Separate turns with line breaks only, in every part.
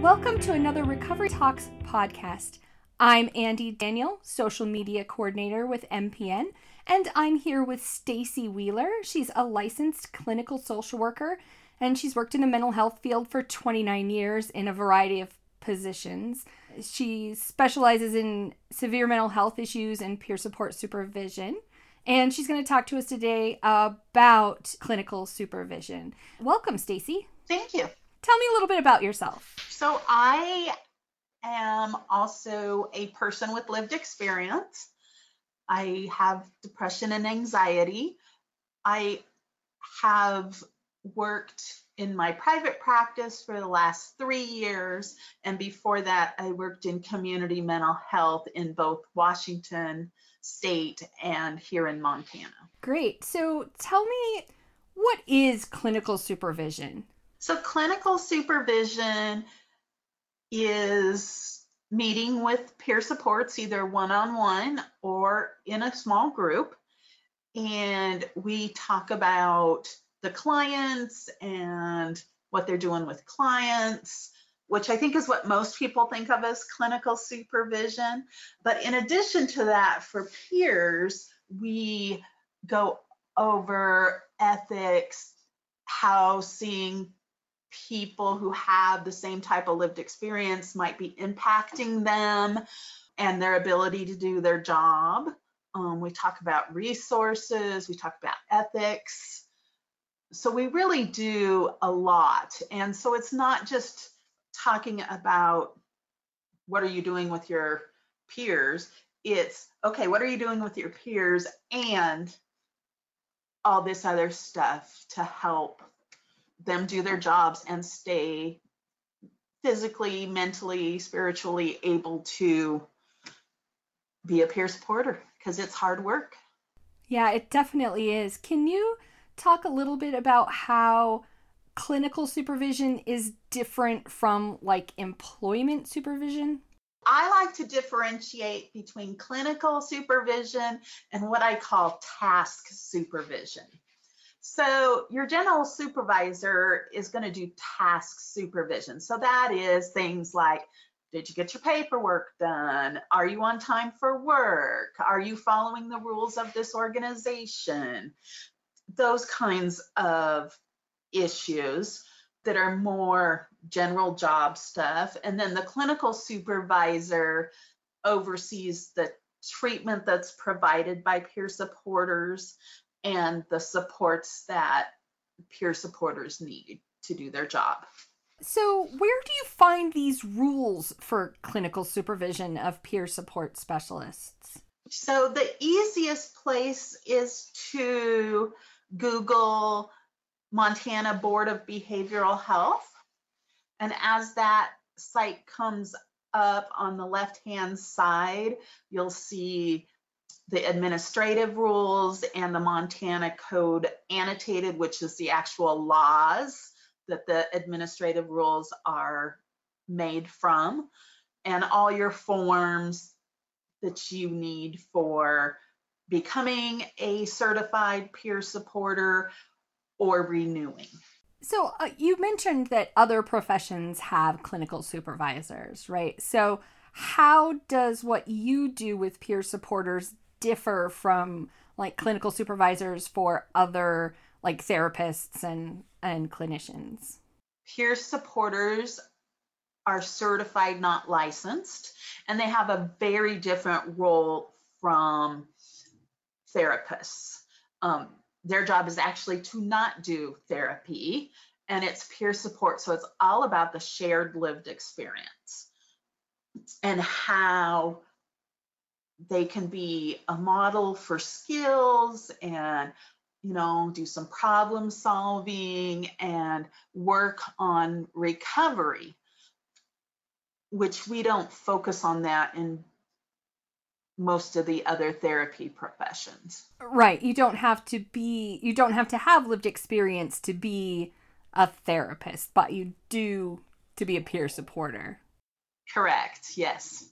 Welcome to another Recovery Talks podcast. I'm Andy Daniel, social media coordinator with MPN, and I'm here with Stacy Wheeler. She's a licensed clinical social worker and she's worked in the mental health field for 29 years in a variety of positions. She specializes in severe mental health issues and peer support supervision. And she's going to talk to us today about clinical supervision. Welcome, Stacy.
Thank you.
Tell me a little bit about yourself.
So, I am also a person with lived experience. I have depression and anxiety. I have worked in my private practice for the last three years. And before that, I worked in community mental health in both Washington state and here in Montana.
Great. So, tell me what is clinical supervision?
So, clinical supervision is meeting with peer supports, either one on one or in a small group. And we talk about the clients and what they're doing with clients, which I think is what most people think of as clinical supervision. But in addition to that, for peers, we go over ethics, how seeing people who have the same type of lived experience might be impacting them and their ability to do their job. Um, we talk about resources, we talk about ethics. So we really do a lot. And so it's not just talking about what are you doing with your peers, it's okay, what are you doing with your peers and all this other stuff to help them do their jobs and stay physically, mentally, spiritually able to be a peer supporter because it's hard work.
Yeah, it definitely is. Can you talk a little bit about how clinical supervision is different from like employment supervision?
I like to differentiate between clinical supervision and what I call task supervision. So your general supervisor is going to do task supervision. So that is things like did you get your paperwork done? Are you on time for work? Are you following the rules of this organization? Those kinds of issues that are more general job stuff. And then the clinical supervisor oversees the treatment that's provided by peer supporters and the supports that peer supporters need to do their job.
So, where do you find these rules for clinical supervision of peer support specialists?
So, the easiest place is to Google Montana Board of Behavioral Health. And as that site comes up on the left hand side, you'll see the administrative rules and the Montana Code annotated, which is the actual laws that the administrative rules are made from, and all your forms that you need for becoming a certified peer supporter or renewing.
So, uh, you mentioned that other professions have clinical supervisors, right? So, how does what you do with peer supporters differ from like clinical supervisors for other like therapists and and clinicians.
Peer supporters are certified not licensed and they have a very different role from therapists. Um, their job is actually to not do therapy and it's peer support so it's all about the shared lived experience and how they can be a model for skills and you know, do some problem solving and work on recovery, which we don't focus on that in most of the other therapy professions.
Right. You don't have to be, you don't have to have lived experience to be a therapist, but you do to be a peer supporter.
Correct. Yes.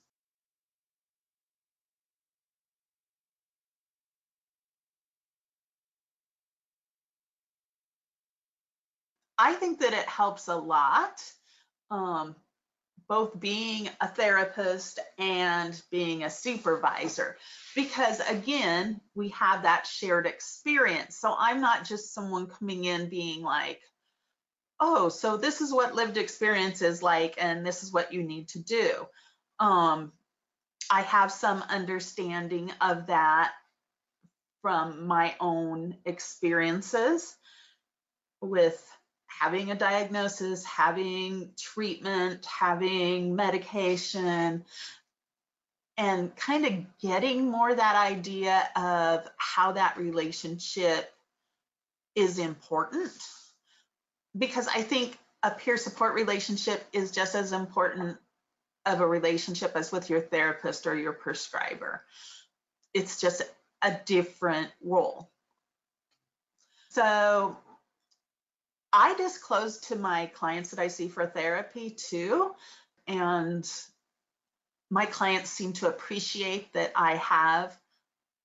I think that it helps a lot, um, both being a therapist and being a supervisor, because again, we have that shared experience. So I'm not just someone coming in being like, oh, so this is what lived experience is like, and this is what you need to do. Um, I have some understanding of that from my own experiences with having a diagnosis, having treatment, having medication, and kind of getting more that idea of how that relationship is important because I think a peer support relationship is just as important of a relationship as with your therapist or your prescriber. It's just a different role. So I disclose to my clients that I see for therapy too. And my clients seem to appreciate that I have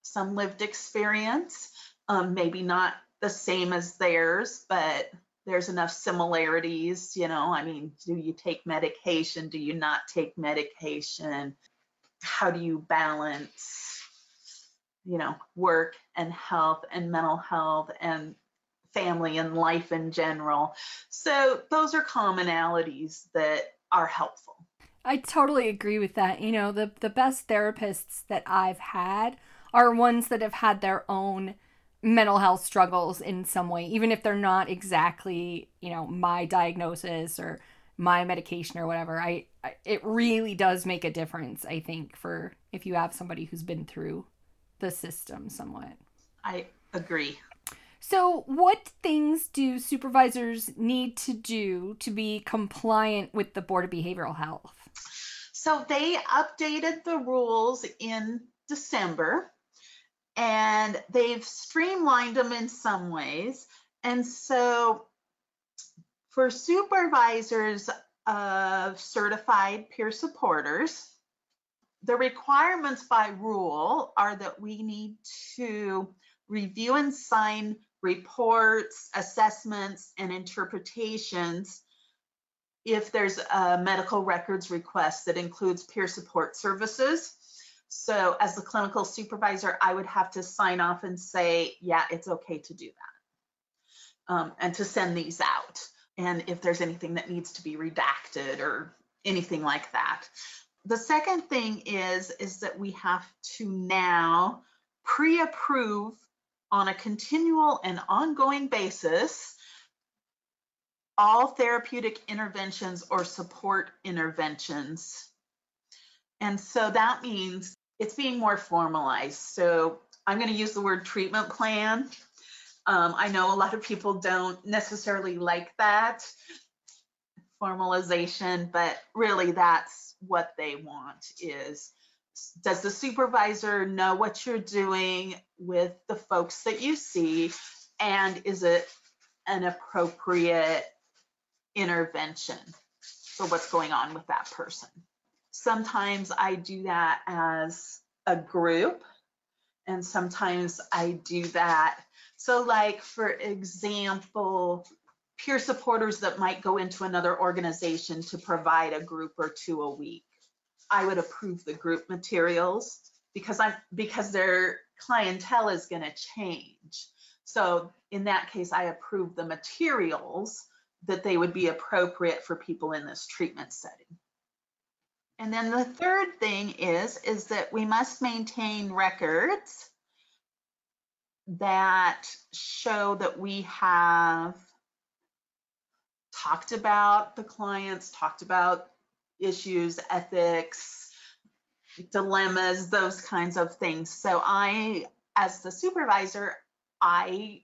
some lived experience, um, maybe not the same as theirs, but there's enough similarities, you know. I mean, do you take medication? Do you not take medication? How do you balance, you know, work and health and mental health and family and life in general? So, those are commonalities that are helpful.
I totally agree with that. You know, the the best therapists that I've had are ones that have had their own mental health struggles in some way, even if they're not exactly, you know, my diagnosis or my medication or whatever. I, I, it really does make a difference, I think, for if you have somebody who's been through the system somewhat.
I agree.
So, what things do supervisors need to do to be compliant with the Board of Behavioral Health?
So, they updated the rules in December and they've streamlined them in some ways. And so for supervisors of certified peer supporters, the requirements by rule are that we need to review and sign reports, assessments, and interpretations if there's a medical records request that includes peer support services. So as the clinical supervisor, I would have to sign off and say, yeah, it's okay to do that. Um, and to send these out. And if there's anything that needs to be redacted or anything like that. The second thing is, is that we have to now pre-approve on a continual and ongoing basis all therapeutic interventions or support interventions. And so that means it's being more formalized. So I'm going to use the word treatment plan. Um, I know a lot of people don't necessarily like that formalization, but really that's what they want is does the supervisor know what you're doing with the folks that you see and is it an appropriate intervention for what's going on with that person? Sometimes I do that as a group, and sometimes I do that. So, like, for example, peer supporters that might go into another organization to provide a group or two a week. I would approve the group materials because I'm because their clientele is going to change. So in that case, I approve the materials that they would be appropriate for people in this treatment setting. And then the third thing is, is that we must maintain records that show that we have talked about the clients, talked about issues, ethics, dilemmas, those kinds of things. So I, as the supervisor, I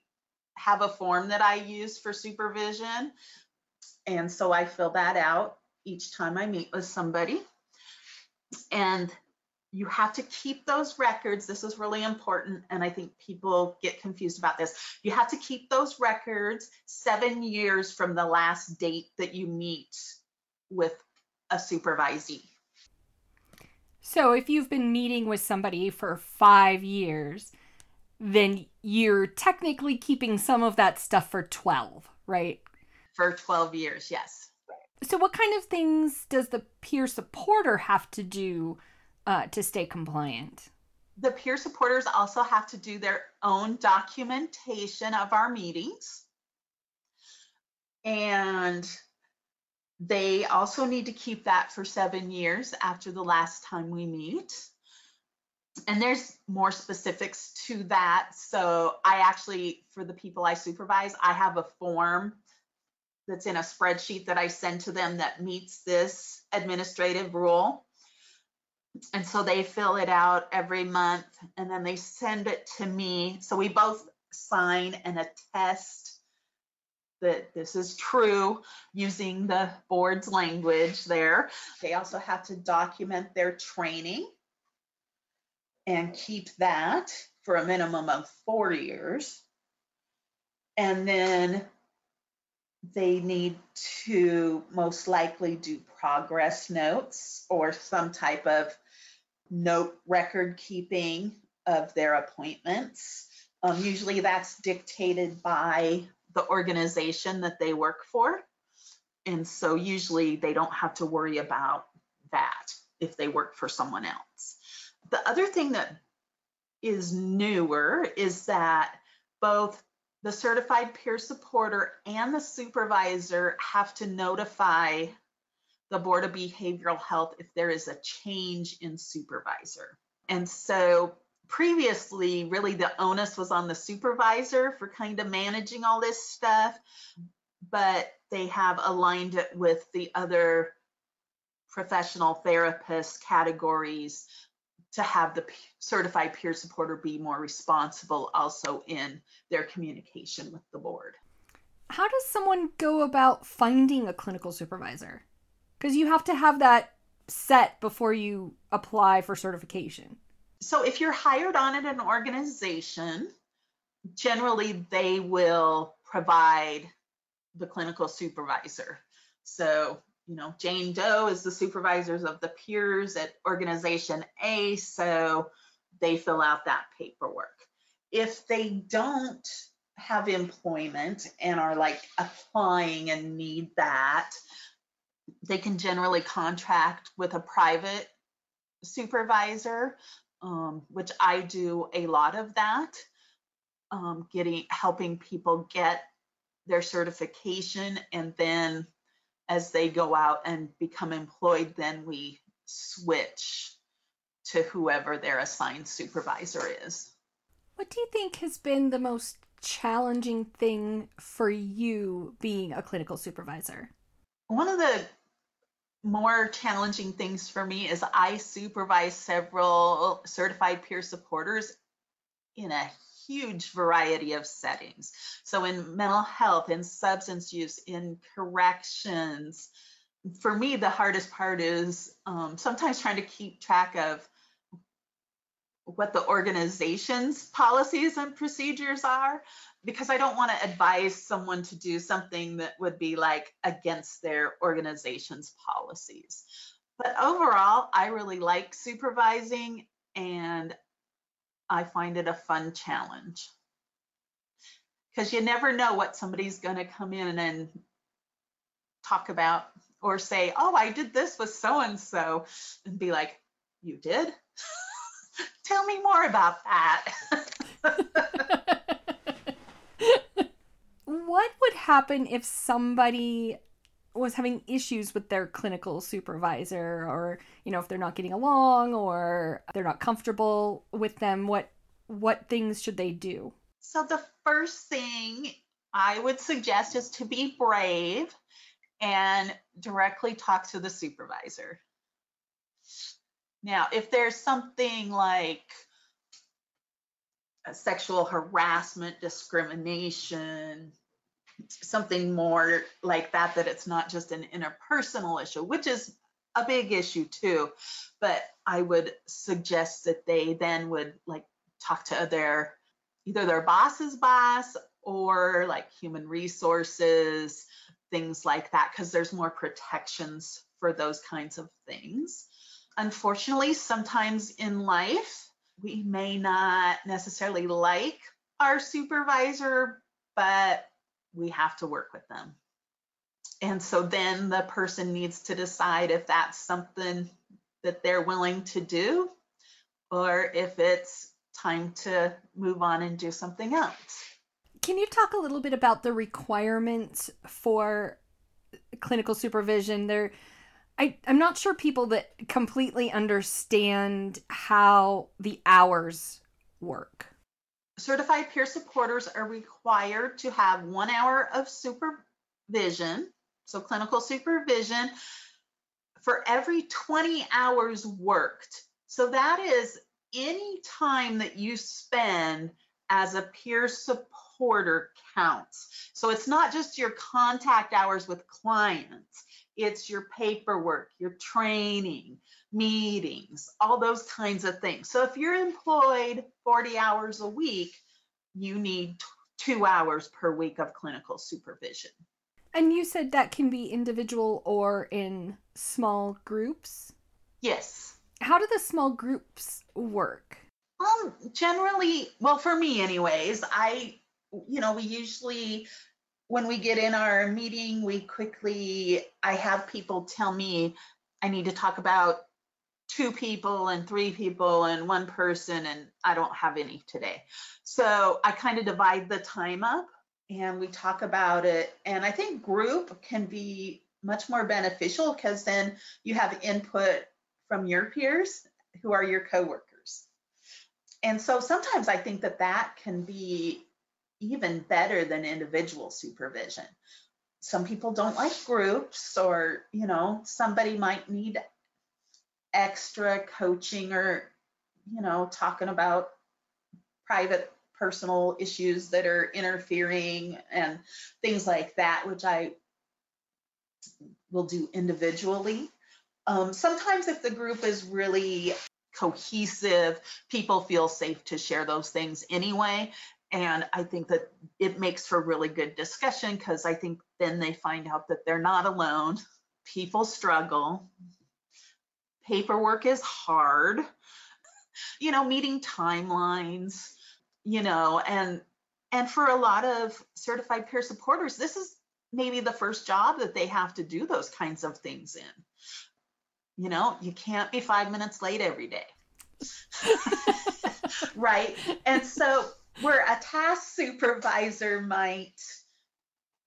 have a form that I use for supervision. And so I fill that out each time I meet with somebody. And you have to keep those records. This is really important. And I think people get confused about this. You have to keep those records seven years from the last date that you meet with a supervisee.
So if you've been meeting with somebody for five years, then you're technically keeping some of that stuff for 12, right?
For 12 years, yes.
So, what kind of things does the peer supporter have to do uh, to stay compliant?
The peer supporters also have to do their own documentation of our meetings. And they also need to keep that for seven years after the last time we meet. And there's more specifics to that. So I actually, for the people I supervise, I have a form that's in a spreadsheet that I send to them that meets this administrative rule. And so they fill it out every month and then they send it to me. So we both sign and attest that this is true using the board's language there. They also have to document their training and keep that for a minimum of four years. And then they need to most likely do progress notes or some type of note record keeping of their appointments. Um, usually that's dictated by the organization that they work for. And so usually they don't have to worry about that if they work for someone else. The other thing that is newer is that both the certified peer supporter and the supervisor have to notify the Board of Behavioral Health if there is a change in supervisor. And so previously, really the onus was on the supervisor for kind of managing all this stuff, but they have aligned it with the other professional therapist categories to have the certified peer supporter be more responsible also in their communication with the board.
How does someone go about finding a clinical supervisor? Because you have to have that set before you apply for certification.
So if you're hired on at an organization, generally they will provide the clinical supervisor. So you know, Jane Doe is the supervisors of the peers at organization A, so they fill out that paperwork. If they don't have employment and are like applying and need that, they can generally contract with a private supervisor, um, which I do a lot of that, um, getting helping people get their certification and then as they go out and become employed, then we switch to whoever their assigned supervisor is.
What do you think has been the most challenging thing for you being a clinical supervisor?
One of the more challenging things for me is I supervise several certified peer supporters in a huge variety of settings. So, in mental health, in substance use, in corrections. For me, the hardest part is um, sometimes trying to keep track of what the organization's policies and procedures are because I don't want to advise someone to do something that would be like against their organization's policies. But overall, I really like supervising and I find it a fun challenge because you never know what somebody's going to come in and talk about or say, Oh, I did this with so and so, and be like, You did? Tell me more about that.
what would happen if somebody was having issues with their clinical supervisor or you know if they're not getting along or they're not comfortable with them what what things should they do
so the first thing i would suggest is to be brave and directly talk to the supervisor now if there's something like sexual harassment, discrimination, something more like that, that it's not just an interpersonal issue, which is a big issue too. But I would suggest that they then would like talk to their either their boss's boss or like human resources, things like that, because there's more protections for those kinds of things. Unfortunately, sometimes in life, we may not necessarily like our supervisor, but we have to work with them. And so then the person needs to decide if that's something that they're willing to do or if it's time to move on and do something else.
Can you talk a little bit about the requirements for clinical supervision? There I, I'm not sure people that completely understand how the hours work.
Certified peer supporters are required to have one hour of supervision, so clinical supervision, for every 20 hours worked. So that is any time that you spend as a peer supporter counts. So it's not just your contact hours with clients, it's your paperwork, your training, meetings, all those kinds of things. So if you're employed 40 hours a week, you need two hours per week of clinical supervision.
And you said that can be individual or in small groups?
Yes.
How do the small groups work?
Um, generally, well, for me, anyways, I, you know, we usually, when we get in our meeting, we quickly, I have people tell me I need to talk about two people and three people and one person, and I don't have any today. So I kind of divide the time up and we talk about it. And I think group can be much more beneficial because then you have input from your peers who are your coworkers. And so sometimes I think that that can be even better than individual supervision. Some people don't like groups, or, you know, somebody might need extra coaching or, you know, talking about private personal issues that are interfering and things like that, which I will do individually. Um, sometimes if the group is really cohesive, people feel safe to share those things anyway. And I think that it makes for really good discussion because I think then they find out that they're not alone. People struggle. Paperwork is hard. You know, meeting timelines, you know, and and for a lot of certified peer supporters, this is maybe the first job that they have to do those kinds of things in. You know, you can't be five minutes late every day. right. And so, where a task supervisor might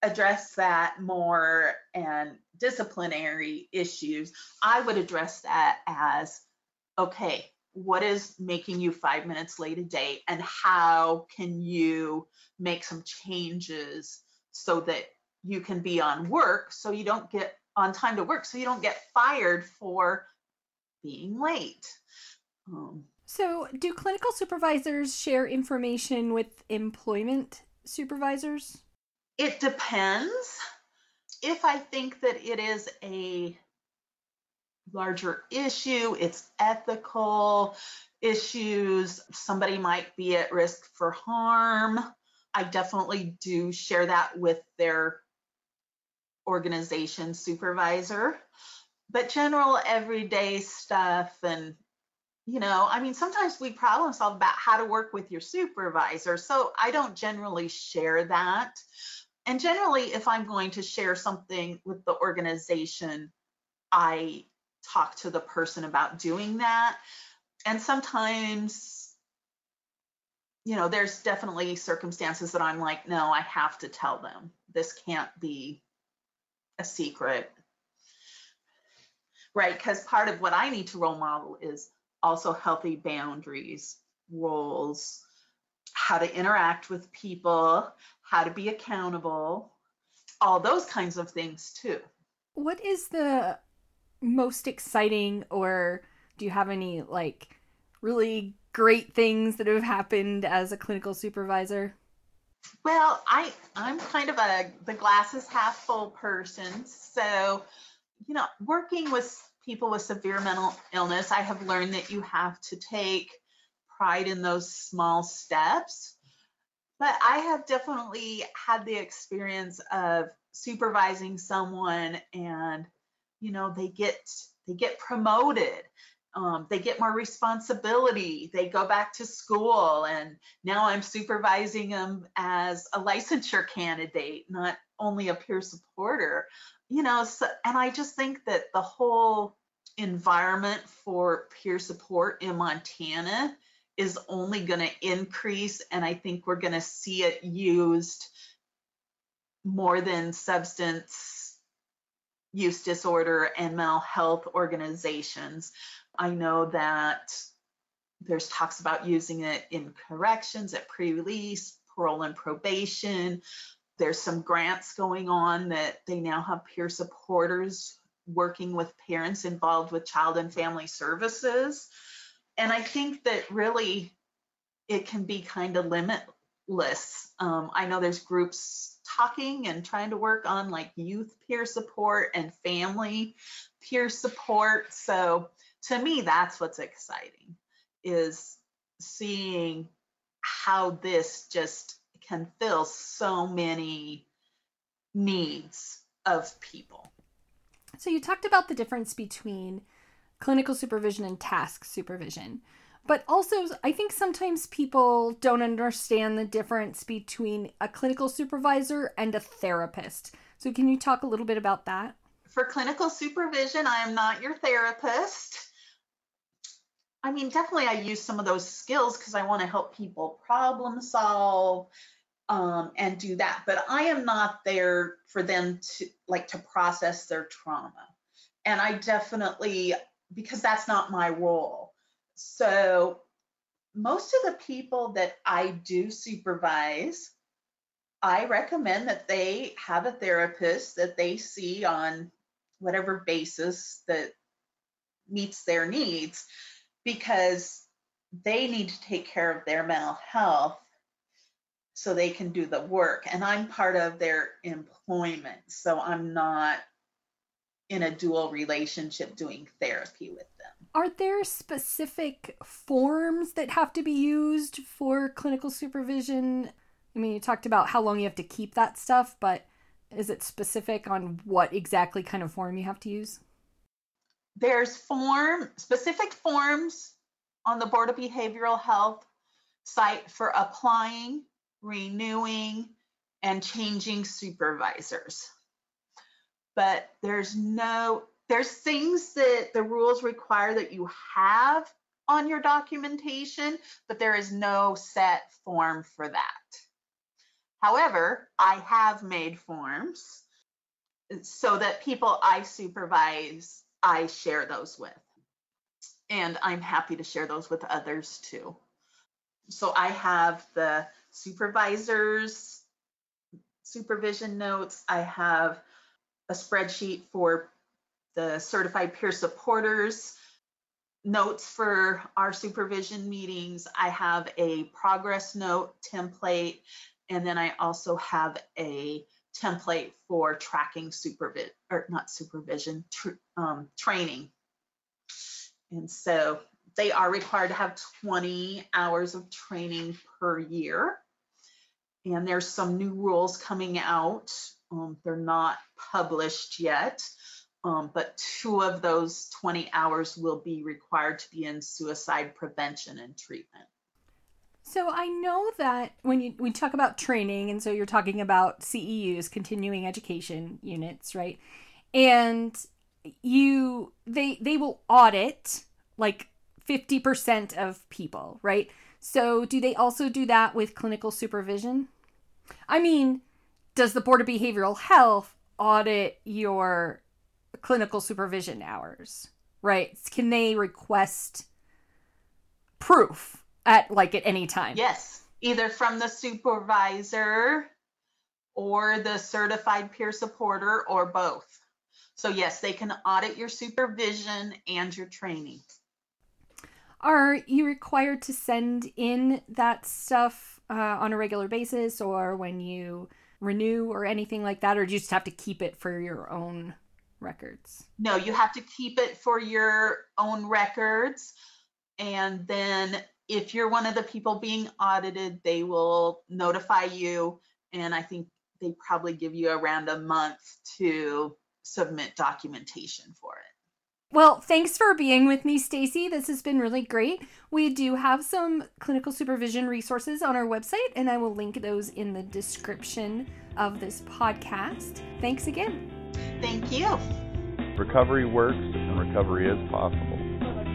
address that more and disciplinary issues, I would address that as okay, what is making you five minutes late a day, and how can you make some changes so that you can be on work so you don't get on time to work so you don't get fired for being late. Um,
so, do clinical supervisors share information with employment supervisors?
It depends. If I think that it is a larger issue, it's ethical issues, somebody might be at risk for harm, I definitely do share that with their organization supervisor. But general everyday stuff and you know, I mean, sometimes we problem solve about how to work with your supervisor. So I don't generally share that. And generally, if I'm going to share something with the organization, I talk to the person about doing that. And sometimes, you know, there's definitely circumstances that I'm like, no, I have to tell them. This can't be a secret. Right, because part of what I need to role model is also healthy boundaries, roles, how to interact with people, how to be accountable, all those kinds of things too.
What is the most exciting, or do you have any like really great things that have happened as a clinical supervisor?
Well, I I'm kind of a the glasses half full person. So, you know, working with people with severe mental illness, I have learned that you have to take pride in those small steps. But I have definitely had the experience of supervising someone and you know, they get they get promoted. Um, they get more responsibility. They go back to school and now i'm supervising them as a licensure candidate not only a peer supporter you know so, and i just think that the whole environment for peer support in montana is only going to increase and i think we're going to see it used more than substance use disorder and mental health organizations I know that there's talks about using it in corrections at pre-release, parole and probation. There's some grants going on that they now have peer supporters working with parents involved with child and family services. And I think that really it can be kind of limitless. Um, I know there's groups talking and trying to work on like youth peer support and family peer support. So to me, that's what's exciting is seeing how this just can fill so many needs of people.
So you talked about the difference between clinical supervision and task supervision. But also, I think sometimes people don't understand the difference between a clinical supervisor and a therapist. So, can you talk a little bit about that?
For clinical supervision, I am not your therapist. I mean, definitely I use some of those skills because I want to help people problem solve um, and do that. But I am not there for them to like to process their trauma. And I definitely, because that's not my role. So most of the people that I do supervise, I recommend that they have a therapist that they see on whatever basis that meets their needs because they need to take care of their mental health so they can do the work. And I'm part of their employment. So I'm not in a dual relationship doing therapy with them.
Are there specific forms that have to be used for clinical supervision? I mean, you talked about how long you have to keep that stuff, but is it specific on what exactly kind of form you have to use?
There's form specific forms on the Board of Behavioral Health site for applying, renewing, and changing supervisors. But there's no, there's things that the rules require that you have on your documentation, but there is no set form for that. However, I have made forms so that people I supervise I share those with. And I'm happy to share those with others too. So I have the supervisors supervision notes. I have a spreadsheet for the certified peer supporters notes for our supervision meetings. I have a progress note template, and then I also have a template for tracking supervision or not supervision tr- um, training. And so they are required to have 20 hours of training per year. And there's some new rules coming out. Um, they're not published yet. Um, but two of those 20 hours will be required to be in suicide prevention and treatment
so I know that when you we talk about training, and so you're talking about CEUs, continuing education units, right? And you they they will audit like 50% of people, right? So do they also do that with clinical supervision? I mean, does the Board of Behavioral Health audit your clinical supervision hours? Right? Can they request proof at like at any time.
Yes, either from the supervisor or the certified peer supporter or both. So yes, they can audit your supervision and your training.
Are you required to send in that stuff uh, on a regular basis or when you renew or anything like that? Or do you just have to keep it for your own records?
No, you have to keep it for your own records. And then if you're one of the people being audited, they will notify you. And I think they probably give you around a month to submit documentation for it.
Well, thanks for being with me, Stacy. This has been really great. We do have some clinical supervision resources on our website, and I will link those in the description of this podcast. Thanks again.
Thank you.
Recovery works and recovery is possible.